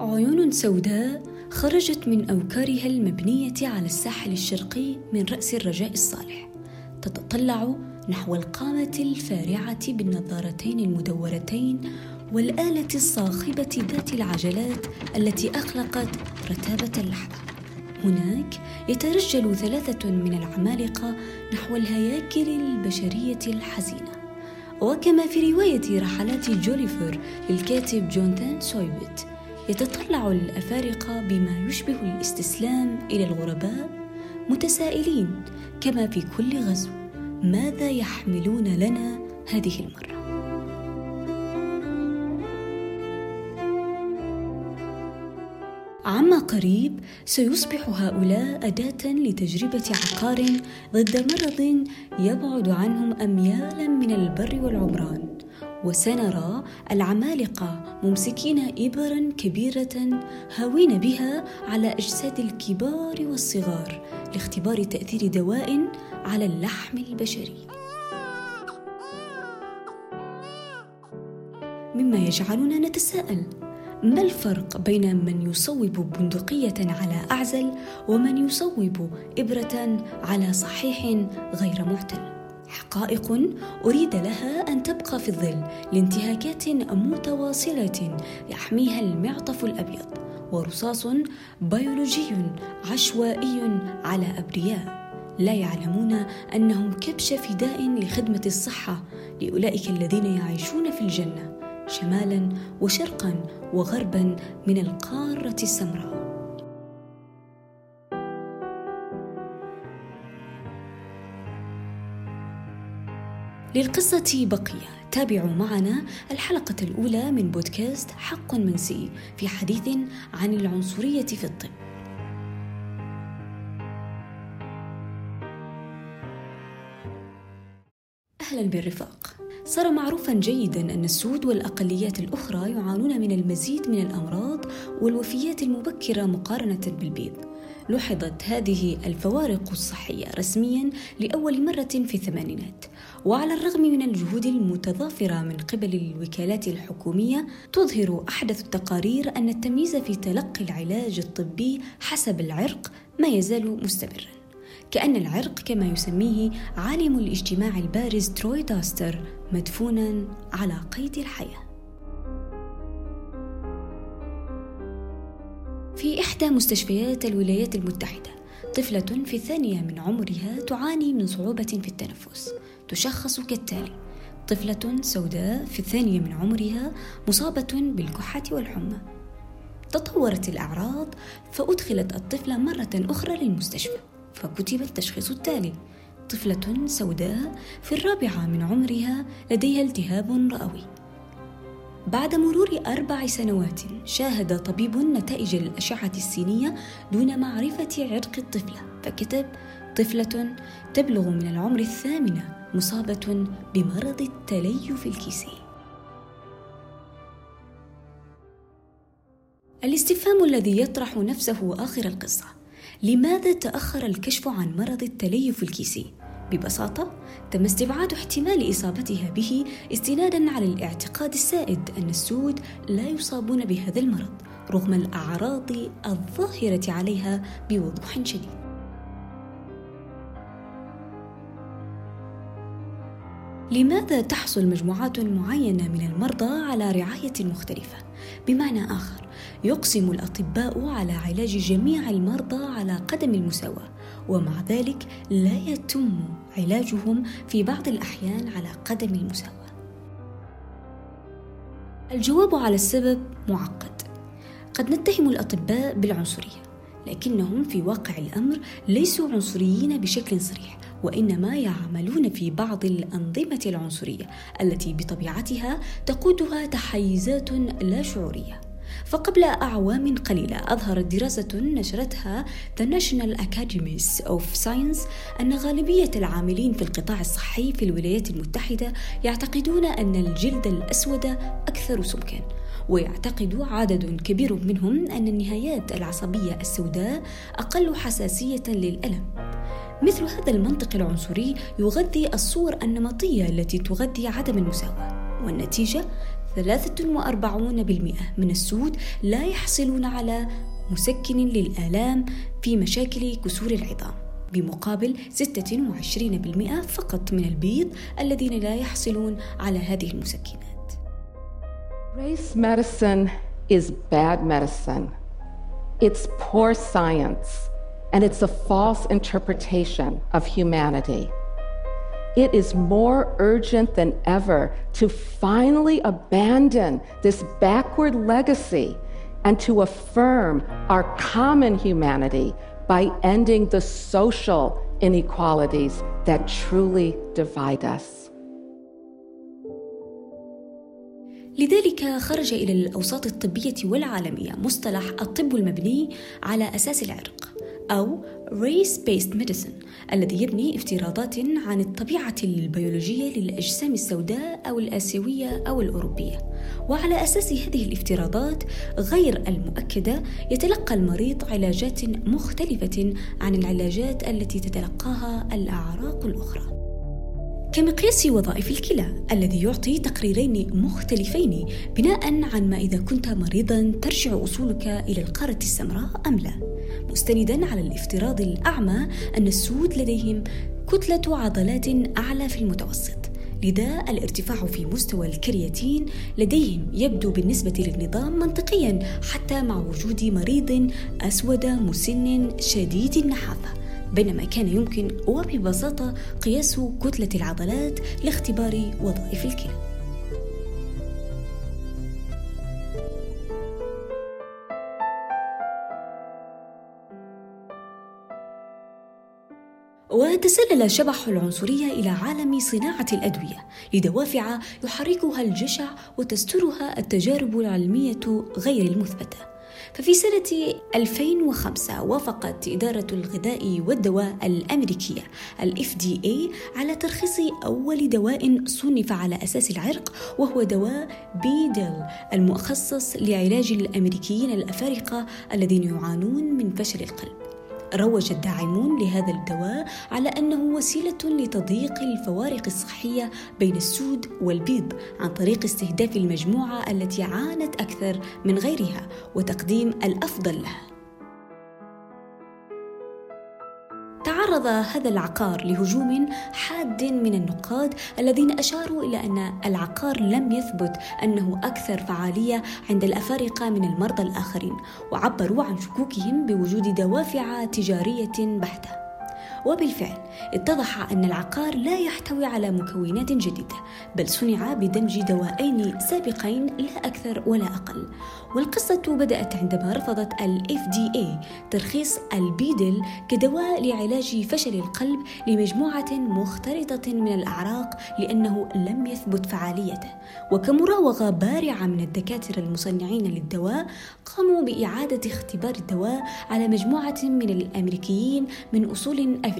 عيون سوداء خرجت من أوكارها المبنية على الساحل الشرقي من رأس الرجاء الصالح تتطلع نحو القامة الفارعة بالنظارتين المدورتين والآلة الصاخبة ذات العجلات التي أخلقت رتابة اللحظة. هناك يترجل ثلاثة من العمالقة نحو الهياكل البشرية الحزينة. وكما في رواية رحلات جوليفر للكاتب جونثان سويبت يتطلع الأفارقة بما يشبه الاستسلام إلى الغرباء متسائلين كما في كل غزو. ماذا يحملون لنا هذه المرة؟ عما قريب سيصبح هؤلاء أداة لتجربة عقار ضد مرض يبعد عنهم أميالا من البر والعمران. وسنرى العمالقة ممسكين إبرا كبيرة هاوين بها على أجساد الكبار والصغار لاختبار تأثير دواء على اللحم البشري مما يجعلنا نتساءل ما الفرق بين من يصوب بندقية على أعزل ومن يصوب إبرة على صحيح غير معتل؟ حقائق أريد لها أن تبقى في الظل لانتهاكات متواصلة يحميها المعطف الأبيض ورصاص بيولوجي عشوائي على أبرياء. لا يعلمون أنهم كبش فداء لخدمة الصحة لأولئك الذين يعيشون في الجنة شمالا وشرقا وغربا من القارة السمراء. للقصة بقية. تابعوا معنا الحلقة الأولى من بودكاست حق منسي في حديث عن العنصرية في الطب. أهلا بالرفاق. صار معروفا جيدا أن السود والأقليات الأخرى يعانون من المزيد من الأمراض والوفيات المبكرة مقارنة بالبيض. لوحظت هذه الفوارق الصحية رسميا لأول مرة في الثمانينات. وعلى الرغم من الجهود المتضافرة من قبل الوكالات الحكومية تظهر أحدث التقارير أن التمييز في تلقي العلاج الطبي حسب العرق ما يزال مستمرا. كأن العرق كما يسميه عالم الاجتماع البارز تروي داستر مدفونا على قيد الحياة. إحدى مستشفيات الولايات المتحدة. طفلة في الثانية من عمرها تعاني من صعوبة في التنفس تشخص كالتالي. طفلة سوداء في الثانية من عمرها مصابة بالكحة والحمى. تطورت الأعراض فأدخلت الطفلة مرة أخرى للمستشفى فكتب التشخيص التالي. طفلة سوداء في الرابعة من عمرها لديها التهاب رئوي. بعد مرور أربع سنوات شاهد طبيب نتائج الأشعة السينية دون معرفة عرق الطفلة فكتب طفلة تبلغ من العمر الثامنة مصابة بمرض التليف الكيسي الاستفهام الذي يطرح نفسه آخر القصة لماذا تأخر الكشف عن مرض التليف الكيسي؟ ببساطة تم استبعاد احتمال إصابتها به استنادا على الاعتقاد السائد أن السود لا يصابون بهذا المرض رغم الأعراض الظاهرة عليها بوضوح شديد. لماذا تحصل مجموعات معينة من المرضى على رعاية مختلفة؟ بمعنى آخر يقسم الأطباء على علاج جميع المرضى على قدم المساواة ومع ذلك لا يتم علاجهم في بعض الأحيان على قدم المساواة. الجواب على السبب معقد. قد نتهم الأطباء بالعنصرية لكنهم في واقع الأمر ليسوا عنصريين بشكل صريح وإنما يعملون في بعض الأنظمة العنصرية التي بطبيعتها تقودها تحيزات لا شعورية. فقبل أعوام قليلة أظهرت دراسة نشرتها The National Academies of Science أن غالبية العاملين في القطاع الصحي في الولايات المتحدة يعتقدون أن الجلد الأسود أكثر سمكا ويعتقد عدد كبير منهم أن النهايات العصبية السوداء أقل حساسية للألم. مثل هذا المنطق العنصري يغذي الصور النمطية التي تغذي عدم المساواة والنتيجة من السود لا يحصلون على مسكن للآلام في مشاكل كسور العظام بمقابل 26% فقط من البيض الذين لا يحصلون على هذه المسكنات. Race medicine is bad medicine. It's poor science and it's a false interpretation of humanity. It is more urgent than ever to finally abandon this backward legacy and to affirm our common humanity by ending the social inequalities that truly divide us. لذلك خرج إلى الأوساط الطبية والعالمية مصطلح الطب المبني على أساس العرق أو Race Based Medicine الذي يبني افتراضات عن الطبيعة البيولوجية للأجسام السوداء أو الآسيوية أو الأوروبية. وعلى أساس هذه الافتراضات غير المؤكدة يتلقى المريض علاجات مختلفة عن العلاجات التي تتلقاها الأعراق الأخرى. كمقياس وظائف الكلى الذي يعطي تقريرين مختلفين بناء عن ما إذا كنت مريضا ترجع أصولك إلى القارة السمراء أم لا. مستندا على الافتراض الأعمى أن السود لديهم كتلة عضلات أعلى في المتوسط لذا الارتفاع في مستوى الكرياتين لديهم يبدو بالنسبة للنظام منطقيا حتى مع وجود مريض أسود مسن شديد النحافة. بينما كان يمكن وببساطة قياس كتلة العضلات لاختبار وظائف الكلى. وتسلل شبح العنصرية إلى عالم صناعة الأدوية لدوافع يحركها الجشع وتسترها التجارب العلمية غير المثبتة. ففي سنة 2005 وافقت إدارة الغذاء والدواء الأمريكية ال FDA على ترخيص أول دواء صنف على أساس العرق وهو دواء بيدل المخصص لعلاج الأمريكيين الأفارقة الذين يعانون من فشل القلب. روج الداعمون لهذا الدواء على أنه وسيلة لتضييق الفوارق الصحية بين السود والبيض عن طريق استهداف المجموعة التي عانت أكثر من غيرها وتقديم الأفضل لها. تعرض هذا العقار لهجوم حاد من النقاد الذين أشاروا إلى أن العقار لم يثبت أنه أكثر فعالية عند الأفارقة من المرضى الآخرين وعبروا عن شكوكهم بوجود دوافع تجارية بحتة. وبالفعل اتضح أن العقار لا يحتوي على مكونات جديدة بل صنع بدمج دوائين سابقين لا أكثر ولا أقل. والقصة بدأت عندما رفضت ال FDA ترخيص البيدل كدواء لعلاج فشل القلب لمجموعة مختلطة من الأعراق لأنه لم يثبت فعاليته. وكمراوغة بارعة من الدكاترة المصنعين للدواء قاموا بإعادة اختبار الدواء على مجموعة من الأمريكيين من أصول أفريقية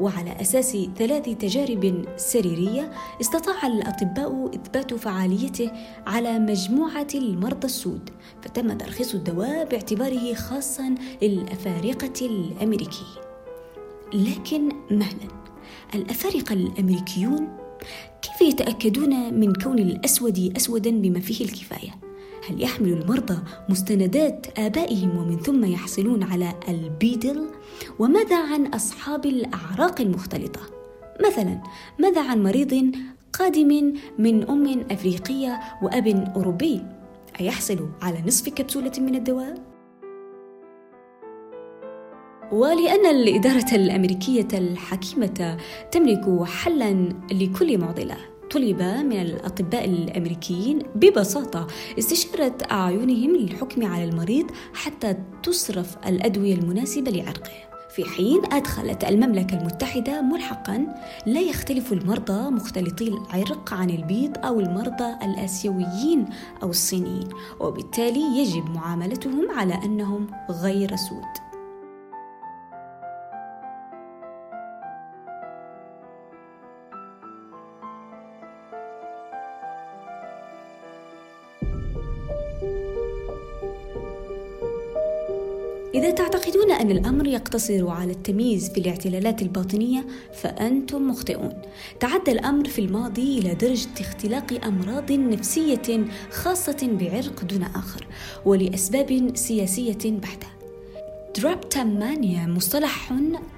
وعلى أساس ثلاث تجارب سريرية استطاع الأطباء إثبات فعاليته على مجموعة المرضى السود فتم ترخيص الدواء باعتباره خاصا للأفارقة الأمريكيين لكن مهلا الأفارقة الأمريكيون كيف يتأكدون من كون الأسود أسودا بما فيه الكفاية؟ هل يحمل المرضى مستندات آبائهم ومن ثم يحصلون على البيدل؟ وماذا عن أصحاب الأعراق المختلطة؟ مثلا ماذا عن مريض قادم من أم أفريقية وأب أوروبي؟ أيحصل على نصف كبسولة من الدواء؟ ولأن الإدارة الأمريكية الحكيمة تملك حلا لكل معضلة طلب من الأطباء الأمريكيين ببساطة استشارة أعينهم للحكم على المريض حتى تصرف الأدوية المناسبة لعرقه. في حين أدخلت المملكة المتحدة ملحقا لا يختلف المرضى مختلطي العرق عن البيض أو المرضى الآسيويين أو الصينيين وبالتالي يجب معاملتهم على أنهم غير سود. إذا تعتقدون أن الأمر يقتصر على التمييز في الاعتلالات الباطنية فأنتم مخطئون. تعدى الأمر في الماضي إلى درجة اختلاق أمراض نفسية خاصة بعرق دون آخر ولأسباب سياسية بحتة. درابتامانيا مصطلح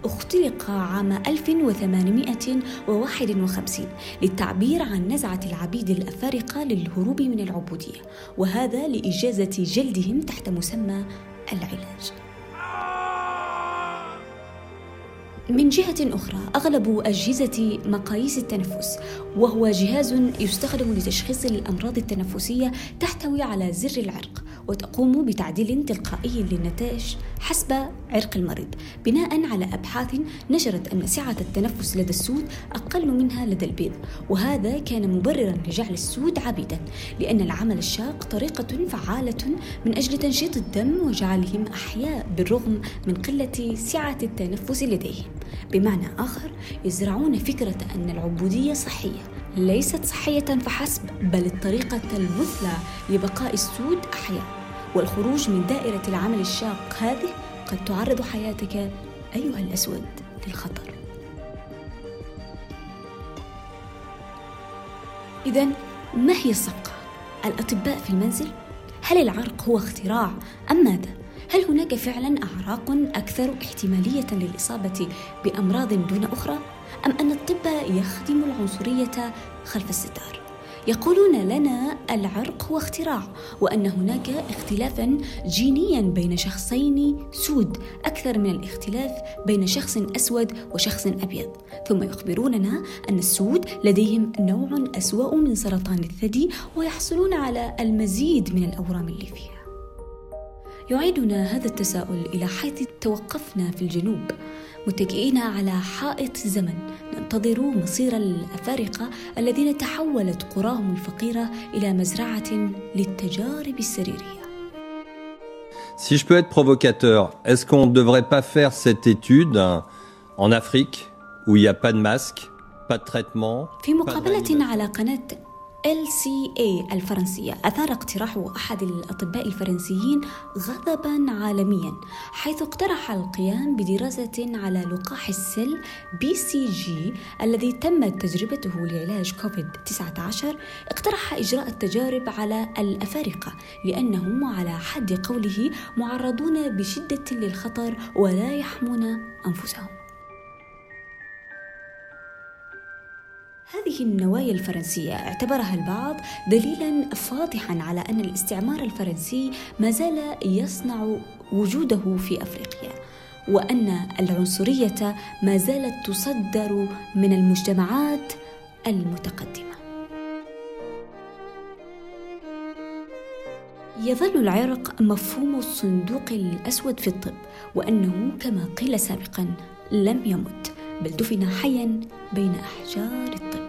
اختلق عام 1851 للتعبير عن نزعة العبيد الأفارقة للهروب من العبودية وهذا لإجازة جلدهم تحت مسمى العلاج من جهة أخرى أغلب أجهزة مقاييس التنفس وهو جهاز يستخدم لتشخيص الأمراض التنفسية تحتوي على زر العرق. وتقوم بتعديل تلقائي للنتائج حسب عرق المريض. بناء على أبحاث نشرت أن سعة التنفس لدى السود أقل منها لدى البيض وهذا كان مبررا لجعل السود عبيدا لأن العمل الشاق طريقة فعالة من أجل تنشيط الدم وجعلهم أحياء بالرغم من قلة سعة التنفس لديهم. بمعنى آخر يزرعون فكرة أن العبودية صحية. ليست صحية فحسب بل الطريقة المثلى لبقاء السود أحياء والخروج من دائرة العمل الشاق هذه قد تعرض حياتك أيها الأسود للخطر إذا ما هي الصفقة؟ الأطباء في المنزل؟ هل العرق هو اختراع أم ماذا؟ هل هناك فعلا أعراق أكثر احتمالية للإصابة بأمراض دون أخرى؟ أم أن الطب يخدم العنصرية خلف الستار؟ يقولون لنا العرق هو اختراع وأن هناك اختلافا جينيا بين شخصين سود أكثر من الاختلاف بين شخص أسود وشخص أبيض. ثم يخبروننا أن السود لديهم نوع أسوأ من سرطان الثدي ويحصلون على المزيد من الأورام الليفيه يعيدنا هذا التساؤل إلى حيث توقفنا في الجنوب. متكئين على حائط زمن ننتظر مصير الافارقه الذين تحولت قراهم الفقيره إلى مزرعه للتجارب السريريه Si je peux être provocateur, est-ce qu'on ne devrait pas faire cette étude en Afrique où il n'y a pas de masque, pas de traitement في مقابلة على قناة LCA الفرنسية. أثار اقتراح أحد الأطباء الفرنسيين غضبا عالميا حيث اقترح القيام بدراسة على لقاح السل جي الذي تمت تجربته لعلاج كوفيد 19 اقترح إجراء التجارب على الأفارقة لأنهم على حد قوله معرضون بشدة للخطر ولا يحمون أنفسهم. هذه النوايا الفرنسية اعتبرها البعض دليلا فاضحا على أن الاستعمار الفرنسي ما زال يصنع وجوده في أفريقيا وأن العنصرية ما زالت تصدر من المجتمعات المتقدمة. يظل العرق مفهوم الصندوق الأسود في الطب وأنه كما قيل سابقا لم يمت بل دفن حيا بين أحجار الطب.